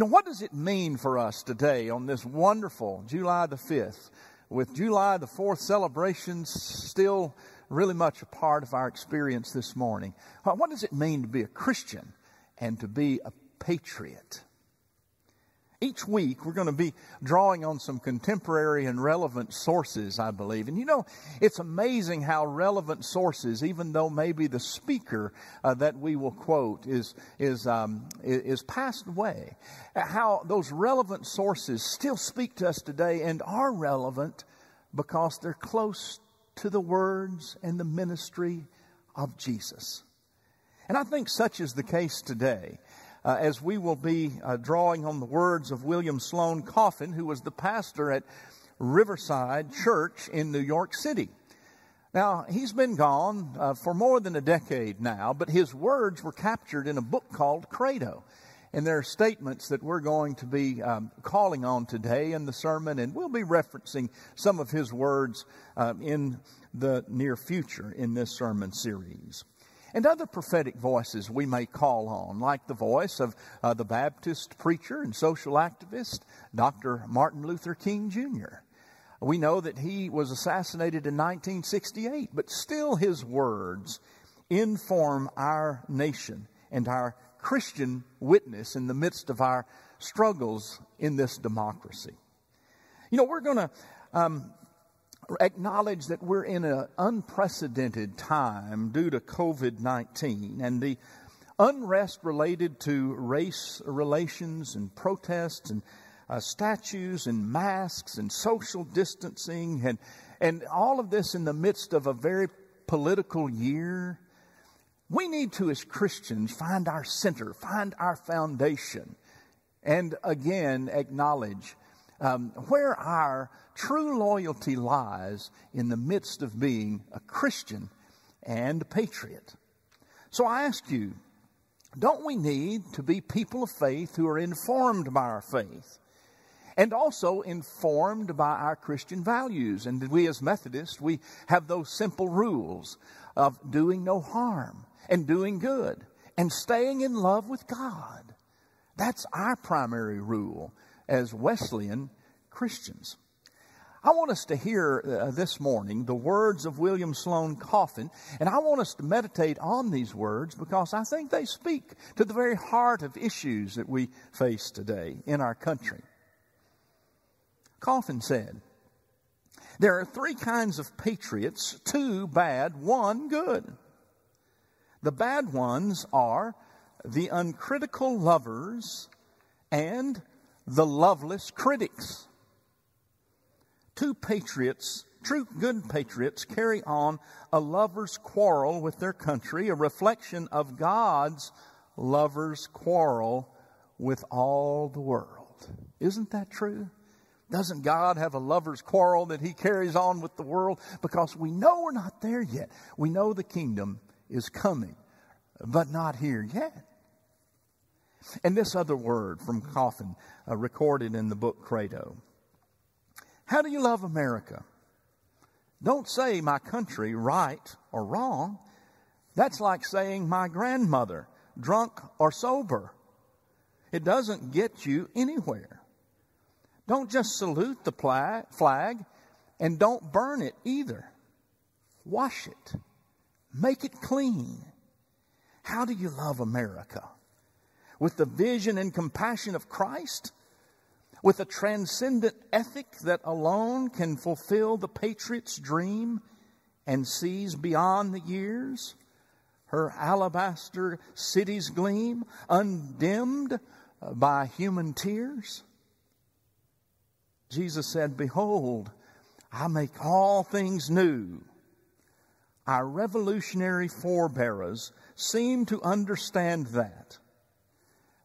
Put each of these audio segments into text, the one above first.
Know, what does it mean for us today on this wonderful July the 5th, with July the 4th celebrations still really much a part of our experience this morning? What does it mean to be a Christian and to be a patriot? Each week, we're going to be drawing on some contemporary and relevant sources, I believe. And you know, it's amazing how relevant sources, even though maybe the speaker uh, that we will quote is, is, um, is passed away, how those relevant sources still speak to us today and are relevant because they're close to the words and the ministry of Jesus. And I think such is the case today uh, as we will be uh, drawing on the words of William Sloane Coffin, who was the pastor at Riverside Church in New York City. Now, he's been gone uh, for more than a decade now, but his words were captured in a book called Credo. And there are statements that we're going to be um, calling on today in the sermon, and we'll be referencing some of his words uh, in the near future in this sermon series and other prophetic voices we may call on, like the voice of uh, the Baptist preacher and social activist, Dr. Martin Luther King Jr. We know that he was assassinated in 1968, but still his words inform our nation and our Christian witness in the midst of our struggles in this democracy. You know, we're going to um, acknowledge that we're in an unprecedented time due to COVID 19 and the unrest related to race relations and protests and uh, statues and masks and social distancing and, and all of this in the midst of a very political year. We need to, as Christians, find our center, find our foundation, and again acknowledge um, where our true loyalty lies in the midst of being a Christian and a patriot. So I ask you, don't we need to be people of faith who are informed by our faith? And also informed by our Christian values. And we as Methodists, we have those simple rules of doing no harm and doing good and staying in love with God. That's our primary rule as Wesleyan Christians. I want us to hear uh, this morning the words of William Sloane Coffin, and I want us to meditate on these words because I think they speak to the very heart of issues that we face today in our country. Coffin said, There are three kinds of patriots two bad, one good. The bad ones are the uncritical lovers and the loveless critics. Two patriots, true good patriots, carry on a lover's quarrel with their country, a reflection of God's lover's quarrel with all the world. Isn't that true? Doesn't God have a lover's quarrel that he carries on with the world? Because we know we're not there yet. We know the kingdom is coming, but not here yet. And this other word from Coffin, uh, recorded in the book Credo. How do you love America? Don't say my country right or wrong. That's like saying my grandmother, drunk or sober. It doesn't get you anywhere. Don't just salute the flag and don't burn it either. Wash it. Make it clean. How do you love America? With the vision and compassion of Christ? with a transcendent ethic that alone can fulfill the patriot's dream and sees beyond the years, her alabaster cities gleam, undimmed by human tears. Jesus said, Behold, I make all things new. Our revolutionary forebearers seem to understand that.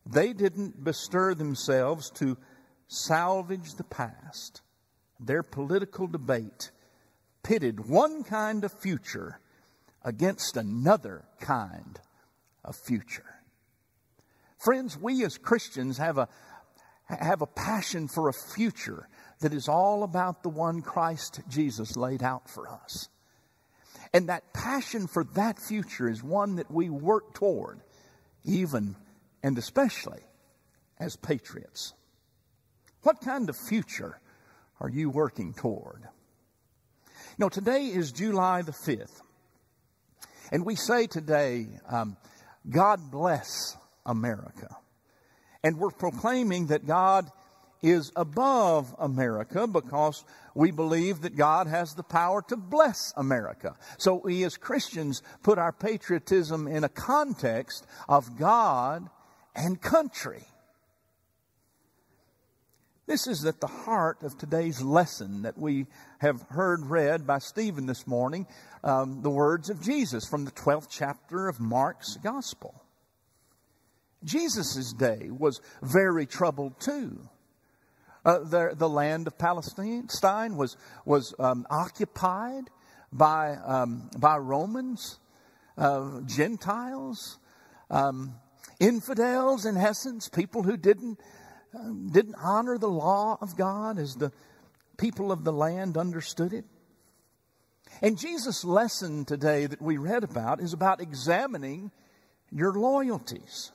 They didn't bestir themselves to salvage the past. Their political debate pitted one kind of future against another kind of future. Friends, we as Christians have a, have a passion for a future that is all about the one Christ Jesus laid out for us. And that passion for that future is one that we work toward, even and especially as patriots? What kind of future are you working toward? You know, today is July the 5th. And we say today, um, God bless America. And we're proclaiming that God is above America because we believe that God has the power to bless America. So we as Christians put our patriotism in a context of God and country. This is at the heart of today's lesson that we have heard read by Stephen this morning, um, the words of Jesus from the 12th chapter of Mark's Gospel. Jesus' day was very troubled too. Uh, the, the land of Palestine was, was um, occupied by, um, by Romans, uh, Gentiles, um, infidels, in essence, people who didn't, uh, didn't honor the law of God as the people of the land understood it. And Jesus' lesson today that we read about is about examining your loyalties.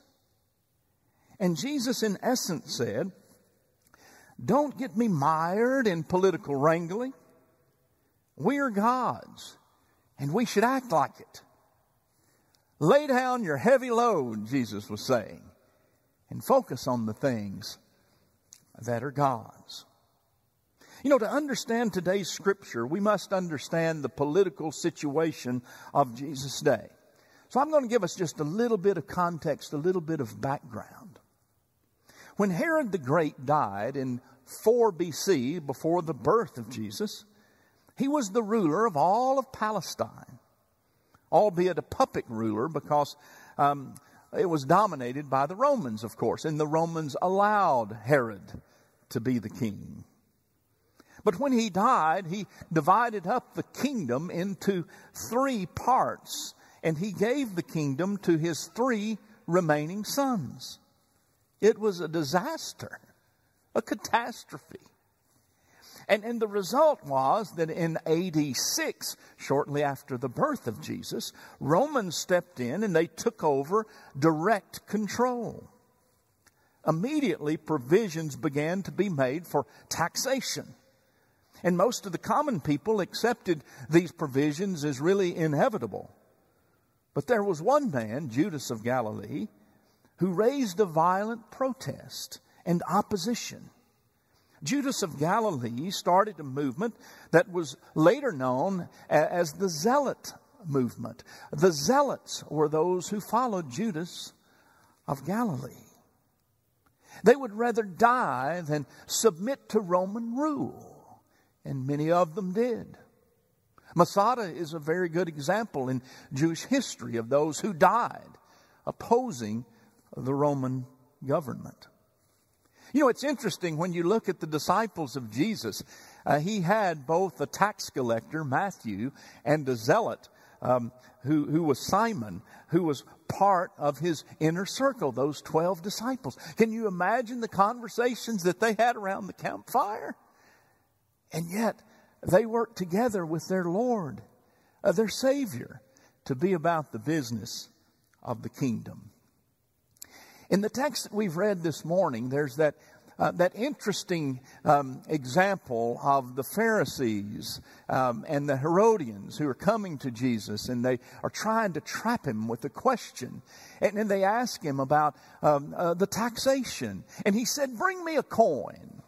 And Jesus, in essence, said, don't get me mired in political wrangling. We are God's, and we should act like it. Lay down your heavy load, Jesus was saying, and focus on the things that are God's. You know, to understand today's scripture, we must understand the political situation of Jesus' day. So I'm going to give us just a little bit of context, a little bit of background. When Herod the Great died in 4 BC, before the birth of Jesus, he was the ruler of all of Palestine, albeit a puppet ruler because um, it was dominated by the Romans, of course, and the Romans allowed Herod to be the king. But when he died, he divided up the kingdom into three parts, and he gave the kingdom to his three remaining sons. It was a disaster a catastrophe. And, and the result was that in AD 6, shortly after the birth of Jesus, Romans stepped in and they took over direct control. Immediately, provisions began to be made for taxation. And most of the common people accepted these provisions as really inevitable. But there was one man, Judas of Galilee, who raised a violent protest and opposition. Judas of Galilee started a movement that was later known as the Zealot movement. The Zealots were those who followed Judas of Galilee. They would rather die than submit to Roman rule, and many of them did. Masada is a very good example in Jewish history of those who died opposing the Roman government. You know, it's interesting when you look at the disciples of Jesus. Uh, he had both a tax collector, Matthew, and a zealot, um, who, who was Simon, who was part of his inner circle, those 12 disciples. Can you imagine the conversations that they had around the campfire? And yet, they worked together with their Lord, uh, their Savior, to be about the business of the kingdom. In the text that we've read this morning, there's that, uh, that interesting um, example of the Pharisees um, and the Herodians who are coming to Jesus and they are trying to trap him with a question. And, and they ask him about um, uh, the taxation. And he said, Bring me a coin.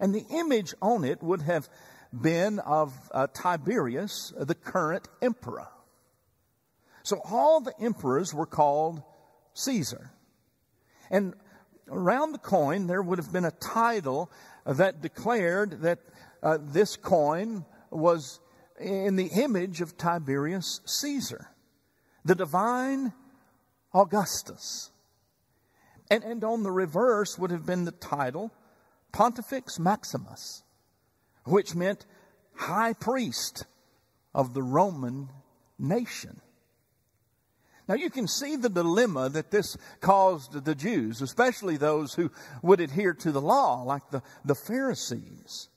And the image on it would have been of uh, Tiberius, the current emperor. So all the emperors were called Caesar. And around the coin, there would have been a title that declared that uh, this coin was in the image of Tiberius Caesar, the divine Augustus. And, and on the reverse would have been the title Pontifex Maximus, which meant high priest of the Roman nation. Now you can see the dilemma that this caused the Jews, especially those who would adhere to the law, like the, the Pharisees.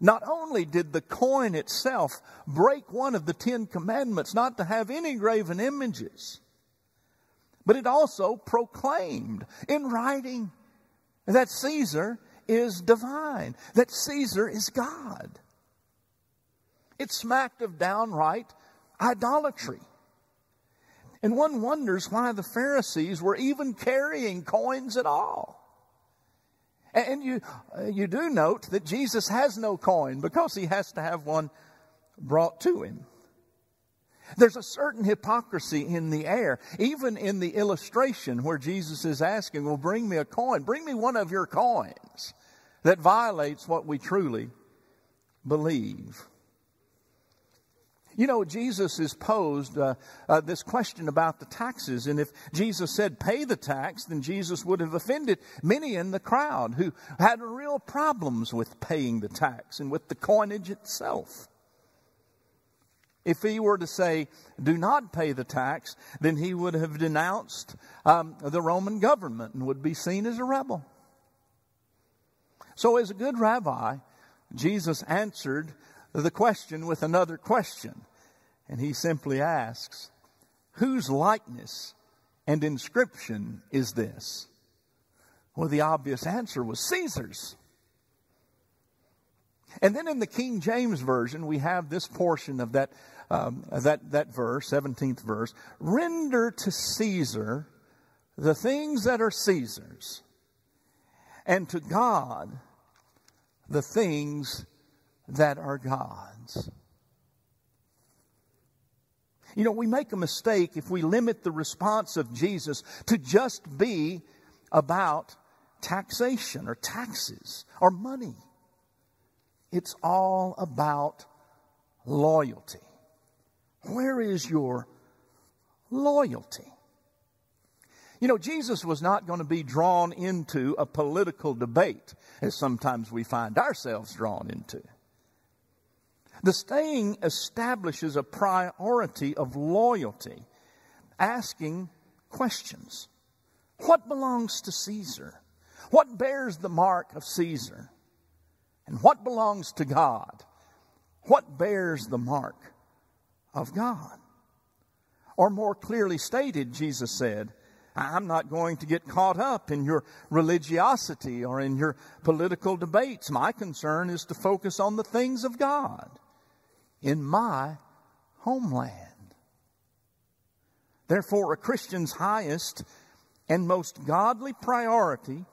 Not only did the coin itself break one of the Ten Commandments not to have any graven images, but it also proclaimed in writing that Caesar is divine, that Caesar is God. It smacked of downright idolatry. And one wonders why the Pharisees were even carrying coins at all. And you, uh, you do note that Jesus has no coin because he has to have one brought to him. There's a certain hypocrisy in the air, even in the illustration where Jesus is asking, Well, bring me a coin, bring me one of your coins, that violates what we truly believe. You know, Jesus is posed uh, uh, this question about the taxes, and if Jesus said pay the tax, then Jesus would have offended many in the crowd who had real problems with paying the tax and with the coinage itself. If he were to say, do not pay the tax, then he would have denounced um, the Roman government and would be seen as a rebel. So, as a good rabbi, Jesus answered the question with another question. And he simply asks, Whose likeness and inscription is this? Well, the obvious answer was Caesar's. And then in the King James Version, we have this portion of that, um, that, that verse, 17th verse Render to Caesar the things that are Caesar's, and to God the things that are God's. You know, we make a mistake if we limit the response of Jesus to just be about taxation or taxes or money. It's all about loyalty. Where is your loyalty? You know, Jesus was not going to be drawn into a political debate, as sometimes we find ourselves drawn into. The staying establishes a priority of loyalty, asking questions. What belongs to Caesar? What bears the mark of Caesar? And what belongs to God? What bears the mark of God? Or more clearly stated, Jesus said, I'm not going to get caught up in your religiosity or in your political debates. My concern is to focus on the things of God in my homeland. Therefore, a Christian's highest and most godly priority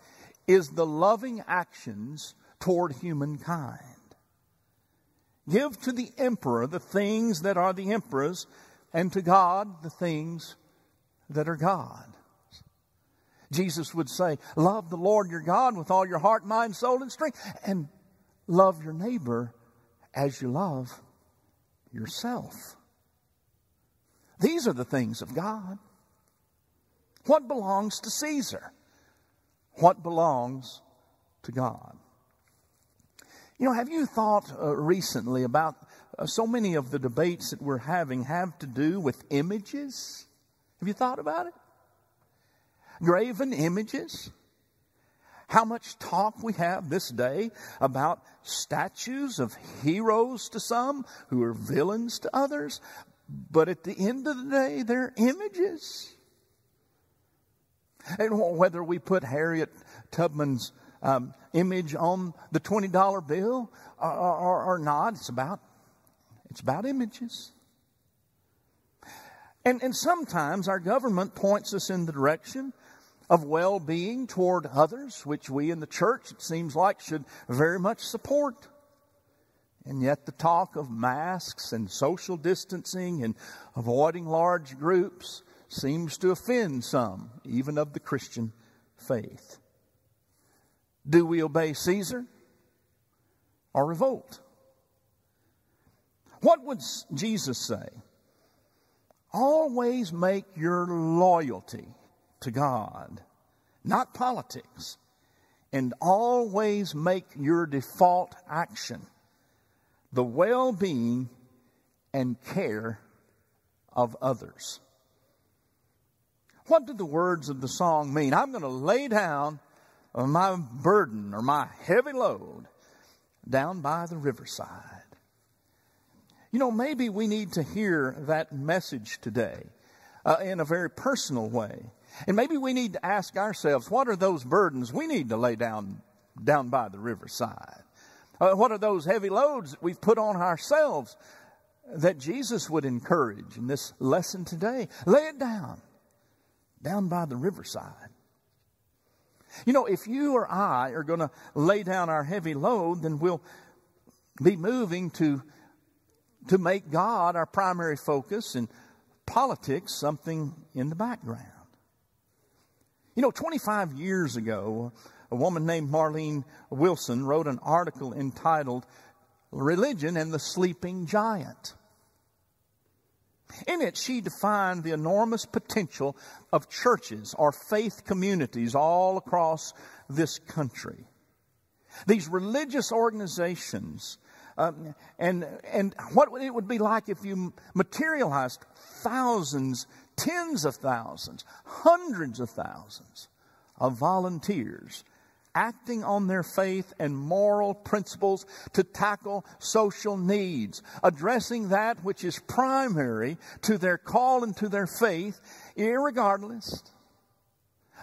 is the loving actions toward humankind. Give to the emperor the things that are the emperor's, and to God the things that are God. Jesus would say, Love the Lord your God with all your heart, mind, soul, and strength, and love your neighbor as you love yourself. These are the things of God. What belongs to Caesar? What belongs to God? You know, have you thought uh, recently about uh, so many of the debates that we're having have to do with images? Have you thought about it? Graven images? How much talk we have this day about statues of heroes to some who are villains to others, but at the end of the day, they're images. And whether we put Harriet Tubman's um, image on the $20 bill or, or, or not, it's about, it's about images. And, and sometimes our government points us in the direction of well being toward others, which we in the church, it seems like, should very much support. And yet, the talk of masks and social distancing and avoiding large groups seems to offend some, even of the Christian faith. Do we obey Caesar or revolt? What would Jesus say? Always make your loyalty to God, not politics. And always make your default action the well being and care of others. What do the words of the song mean? I'm going to lay down my burden or my heavy load down by the riverside. You know, maybe we need to hear that message today uh, in a very personal way And maybe we need to ask ourselves, what are those burdens we need to lay down down by the riverside? Uh, what are those heavy loads that we've put on ourselves that Jesus would encourage in this lesson today? Lay it down, down by the riverside. You know, if you or I are going to lay down our heavy load, then we'll be moving to, to make God our primary focus and politics something in the background. You know, 25 years ago, a woman named Marlene Wilson wrote an article entitled Religion and the Sleeping Giant. In it, she defined the enormous potential of churches or faith communities all across this country. These religious organizations, um, and, and what it would be like if you materialized thousands, tens of thousands, hundreds of thousands of volunteers acting on their faith and moral principles to tackle social needs, addressing that which is primary to their call and to their faith, irregardless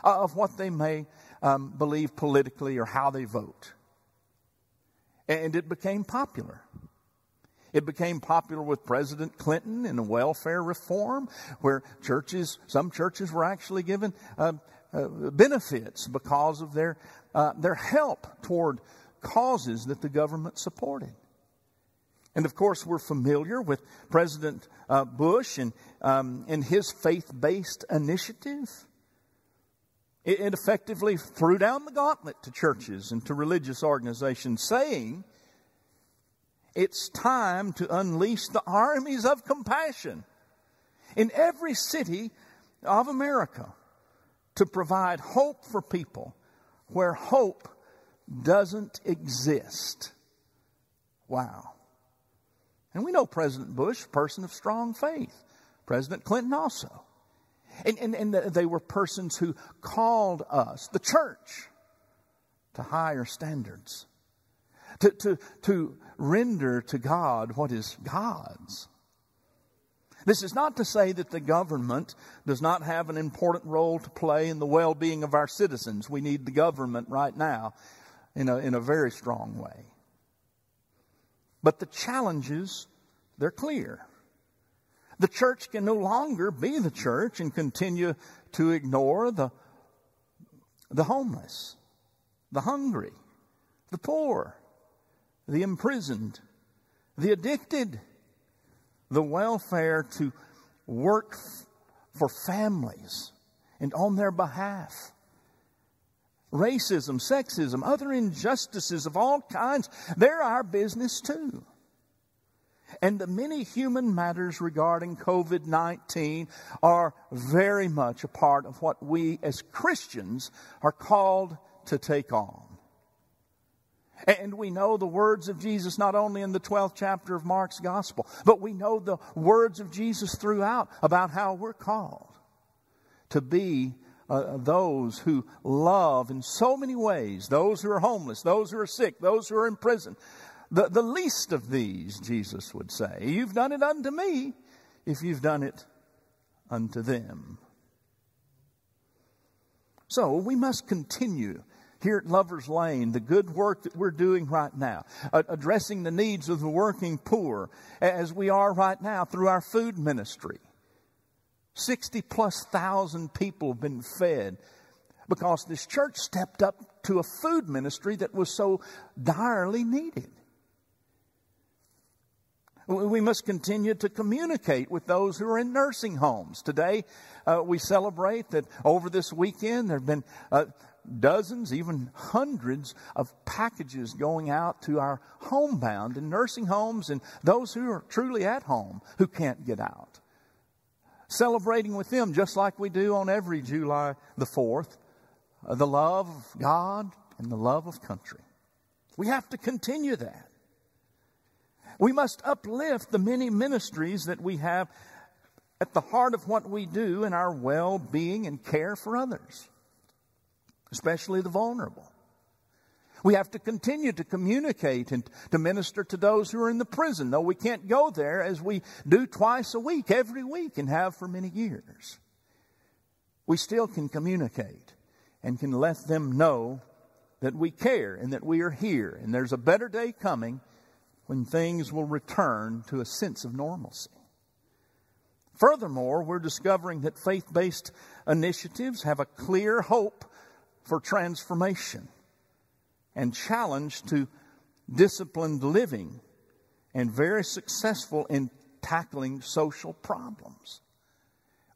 of what they may um, believe politically or how they vote. And it became popular. It became popular with President Clinton in the welfare reform, where churches, some churches were actually given uh, uh, benefits because of their uh, their help toward causes that the government supported. And of course, we're familiar with President uh, Bush and, um, and his faith based initiative. It, it effectively threw down the gauntlet to churches and to religious organizations, saying, It's time to unleash the armies of compassion in every city of America to provide hope for people where hope doesn't exist. Wow. And we know President Bush, person of strong faith. President Clinton also. And, and, and they were persons who called us, the church, to higher standards, to, to, to render to God what is God's. This is not to say that the government does not have an important role to play in the well being of our citizens. We need the government right now in a, in a very strong way. But the challenges, they're clear. The church can no longer be the church and continue to ignore the, the homeless, the hungry, the poor, the imprisoned, the addicted the welfare to work for families and on their behalf. Racism, sexism, other injustices of all kinds, they're our business too. And the many human matters regarding COVID 19 are very much a part of what we as Christians are called to take on. And we know the words of Jesus not only in the 12th chapter of Mark's gospel, but we know the words of Jesus throughout about how we're called to be uh, those who love in so many ways those who are homeless, those who are sick, those who are in prison. The, the least of these, Jesus would say, You've done it unto me if you've done it unto them. So we must continue here at Lover's Lane, the good work that we're doing right now, addressing the needs of the working poor, as we are right now through our food ministry. 60 plus thousand people have been fed because this church stepped up to a food ministry that was so direly needed. We must continue to communicate with those who are in nursing homes. Today, uh, we celebrate that over this weekend there have been uh, dozens, even hundreds of packages going out to our homebound and nursing homes and those who are truly at home who can't get out. Celebrating with them just like we do on every July the 4th, uh, the love of God and the love of country. We have to continue that. We must uplift the many ministries that we have at the heart of what we do in our well being and care for others especially the vulnerable. We have to continue to communicate and to minister to those who are in the prison, though we can't go there as we do twice a week, every week, and have for many years. we still can communicate and can let them know that we care and that we are here. And there's a better day coming when things will return to a sense of normalcy. Furthermore, we're discovering that faith based initiatives have a clear hope for transformation and challenge to disciplined living and very successful in tackling social problems.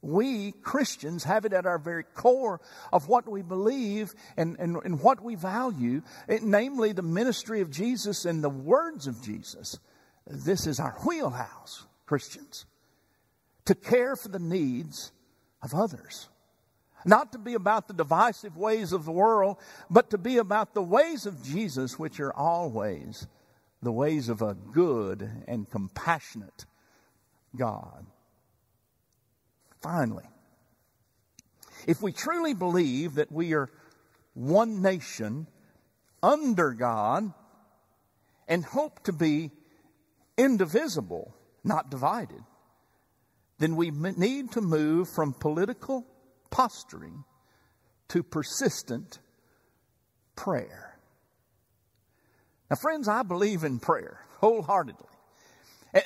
We Christians have it at our very core of what we believe and, and, and what we value, it, namely the ministry of Jesus and the words of Jesus. This is our wheelhouse, Christians, to care for the needs of others. Not to be about the divisive ways of the world, but to be about the ways of Jesus, which are always the ways of a good and compassionate God. Finally, if we truly believe that we are one nation under God and hope to be indivisible, not divided, then we need to move from political posturing to persistent prayer. Now, friends, I believe in prayer wholeheartedly.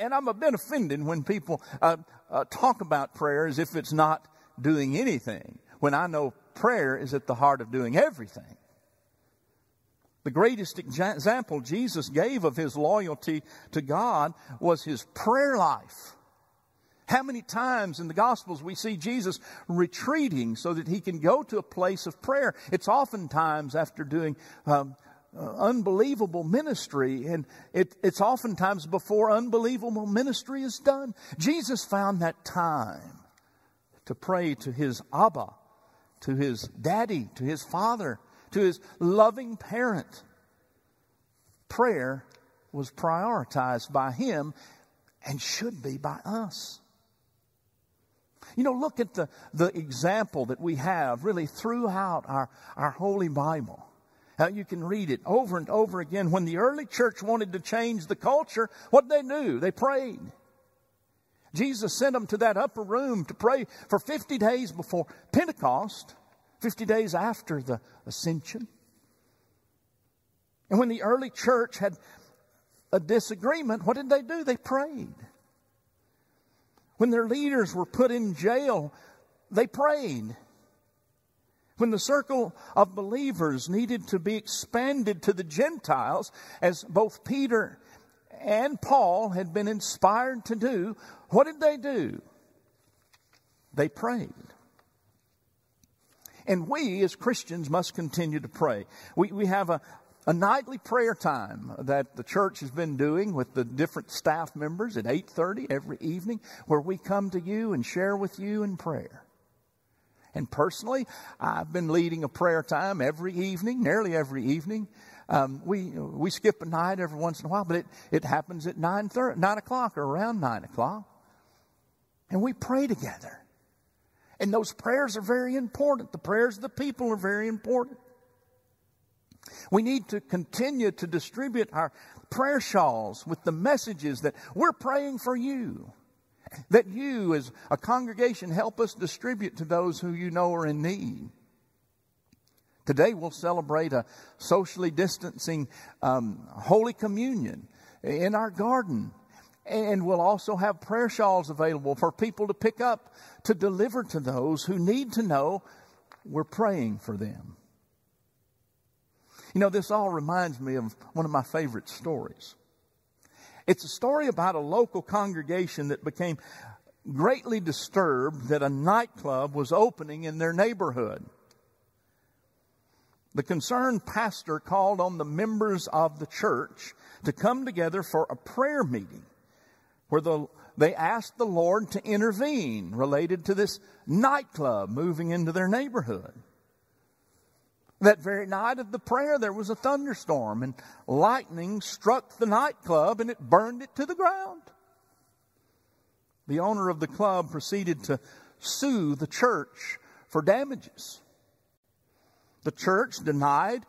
And I'm a bit offended when people uh, uh, talk about prayer as if it's not doing anything, when I know prayer is at the heart of doing everything. The greatest example Jesus gave of his loyalty to God was his prayer life. How many times in the Gospels we see Jesus retreating so that he can go to a place of prayer? It's oftentimes after doing um, uh, unbelievable ministry, and it, it's oftentimes before unbelievable ministry is done. Jesus found that time to pray to his Abba, to his daddy, to his father, to his loving parent. Prayer was prioritized by him and should be by us. You know, look at the, the example that we have really throughout our, our Holy Bible. How you can read it over and over again. When the early church wanted to change the culture, what they do? They prayed. Jesus sent them to that upper room to pray for 50 days before Pentecost, 50 days after the ascension. And when the early church had a disagreement, what did they do? They prayed. When their leaders were put in jail, they prayed. When the circle of believers needed to be expanded to the Gentiles, as both Peter and Paul had been inspired to do, what did they do? They prayed. And we as Christians must continue to pray. We, we have a, a nightly prayer time that the church has been doing with the different staff members at 8:30 every evening where we come to you and share with you in prayer. And personally, I've been leading a prayer time every evening, nearly every evening. Um, we we skip a night every once in a while, but it, it happens at 9, 30, 9 o'clock or around 9 o'clock. And we pray together. And those prayers are very important. The prayers of the people are very important. We need to continue to distribute our prayer shawls with the messages that we're praying for you that you, as a congregation, help us distribute to those who you know are in need. Today we'll celebrate a socially distancing um, Holy Communion in our garden. And we'll also have prayer shawls available for people to pick up to deliver to those who need to know we're praying for them. You know, this all reminds me of one of my favorite stories. It's a story about a local congregation that became greatly disturbed that a nightclub was opening in their neighborhood. The concerned pastor called on the members of the church to come together for a prayer meeting where the, they asked the Lord to intervene related to this nightclub moving into their neighborhood. That very night of the prayer, there was a thunderstorm, and lightning struck the nightclub and it burned it to the ground. The owner of the club proceeded to sue the church for damages. The church denied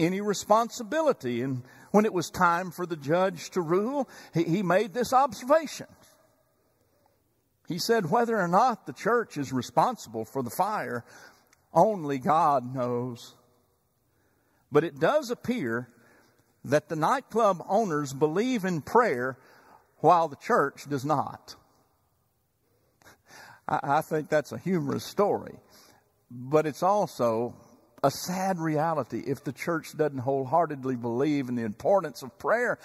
any responsibility, and when it was time for the judge to rule, he, he made this observation. He said whether or not the church is responsible for the fire, only God knows. But it does appear that the nightclub owners believe in prayer while the church does not. I, I think that's a humorous story, but it's also a sad reality if the church doesn't wholeheartedly believe in the importance of prayer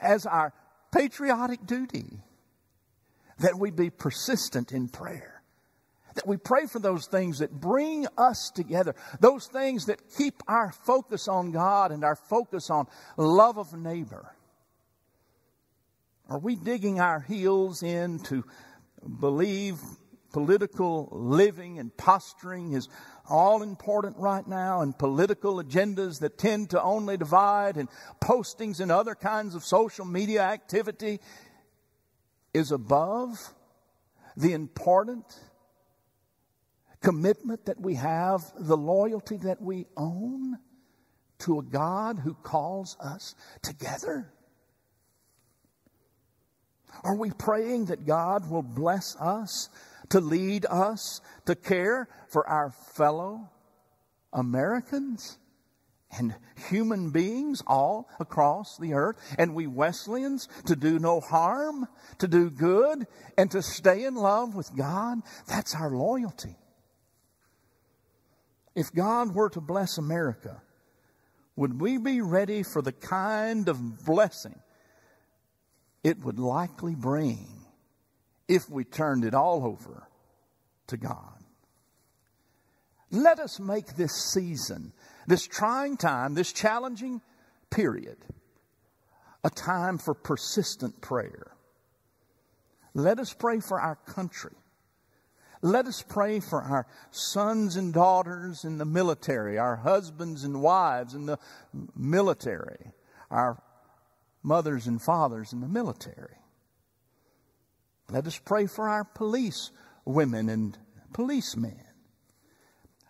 as our patriotic duty. That we be persistent in prayer. That we pray for those things that bring us together. Those things that keep our focus on God and our focus on love of neighbor. Are we digging our heels in to believe political living and posturing is all important right now and political agendas that tend to only divide and postings and other kinds of social media activity is above the important commitment that we have, the loyalty that we own to a God who calls us together? Are we praying that God will bless us to lead us to care for our fellow Americans and human beings all across the earth, and we Wesleyans to do no harm, to do good, and to stay in love with God. That's our loyalty. If God were to bless America, would we be ready for the kind of blessing it would likely bring if we turned it all over to God. Let us make this season, this trying time, this challenging period, a time for persistent prayer. Let us pray for our country. Let us pray for our sons and daughters in the military, our husbands and wives in the military, our mothers and fathers in the military. Let us pray for our police women and policemen.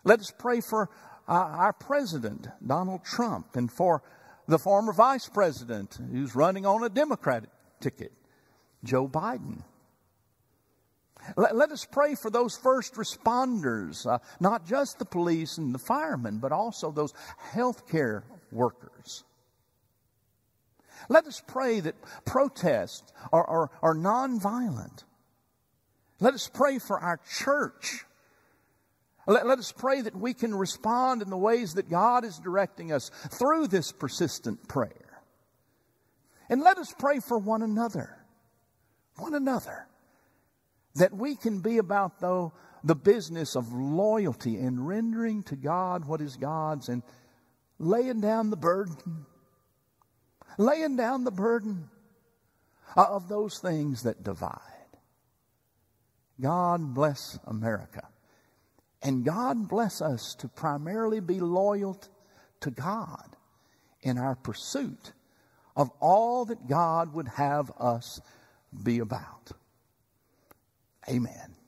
Let us pray for uh, our president, Donald Trump, and for the former vice president who's running on a Democratic ticket, Joe Biden. Let, let us pray for those first responders, uh, not just the police and the firemen, but also those healthcare workers. Let us pray that protests are, are, are nonviolent. Let us pray for our church. Let, let us pray that we can respond in the ways that God is directing us through this persistent prayer. And let us pray for one another. One another. That we can be about, though, the business of loyalty and rendering to God what is God's and laying down the burden laying down the burden of those things that divide. God bless America. And God bless us to primarily be loyal to God in our pursuit of all that God would have us be about. Amen.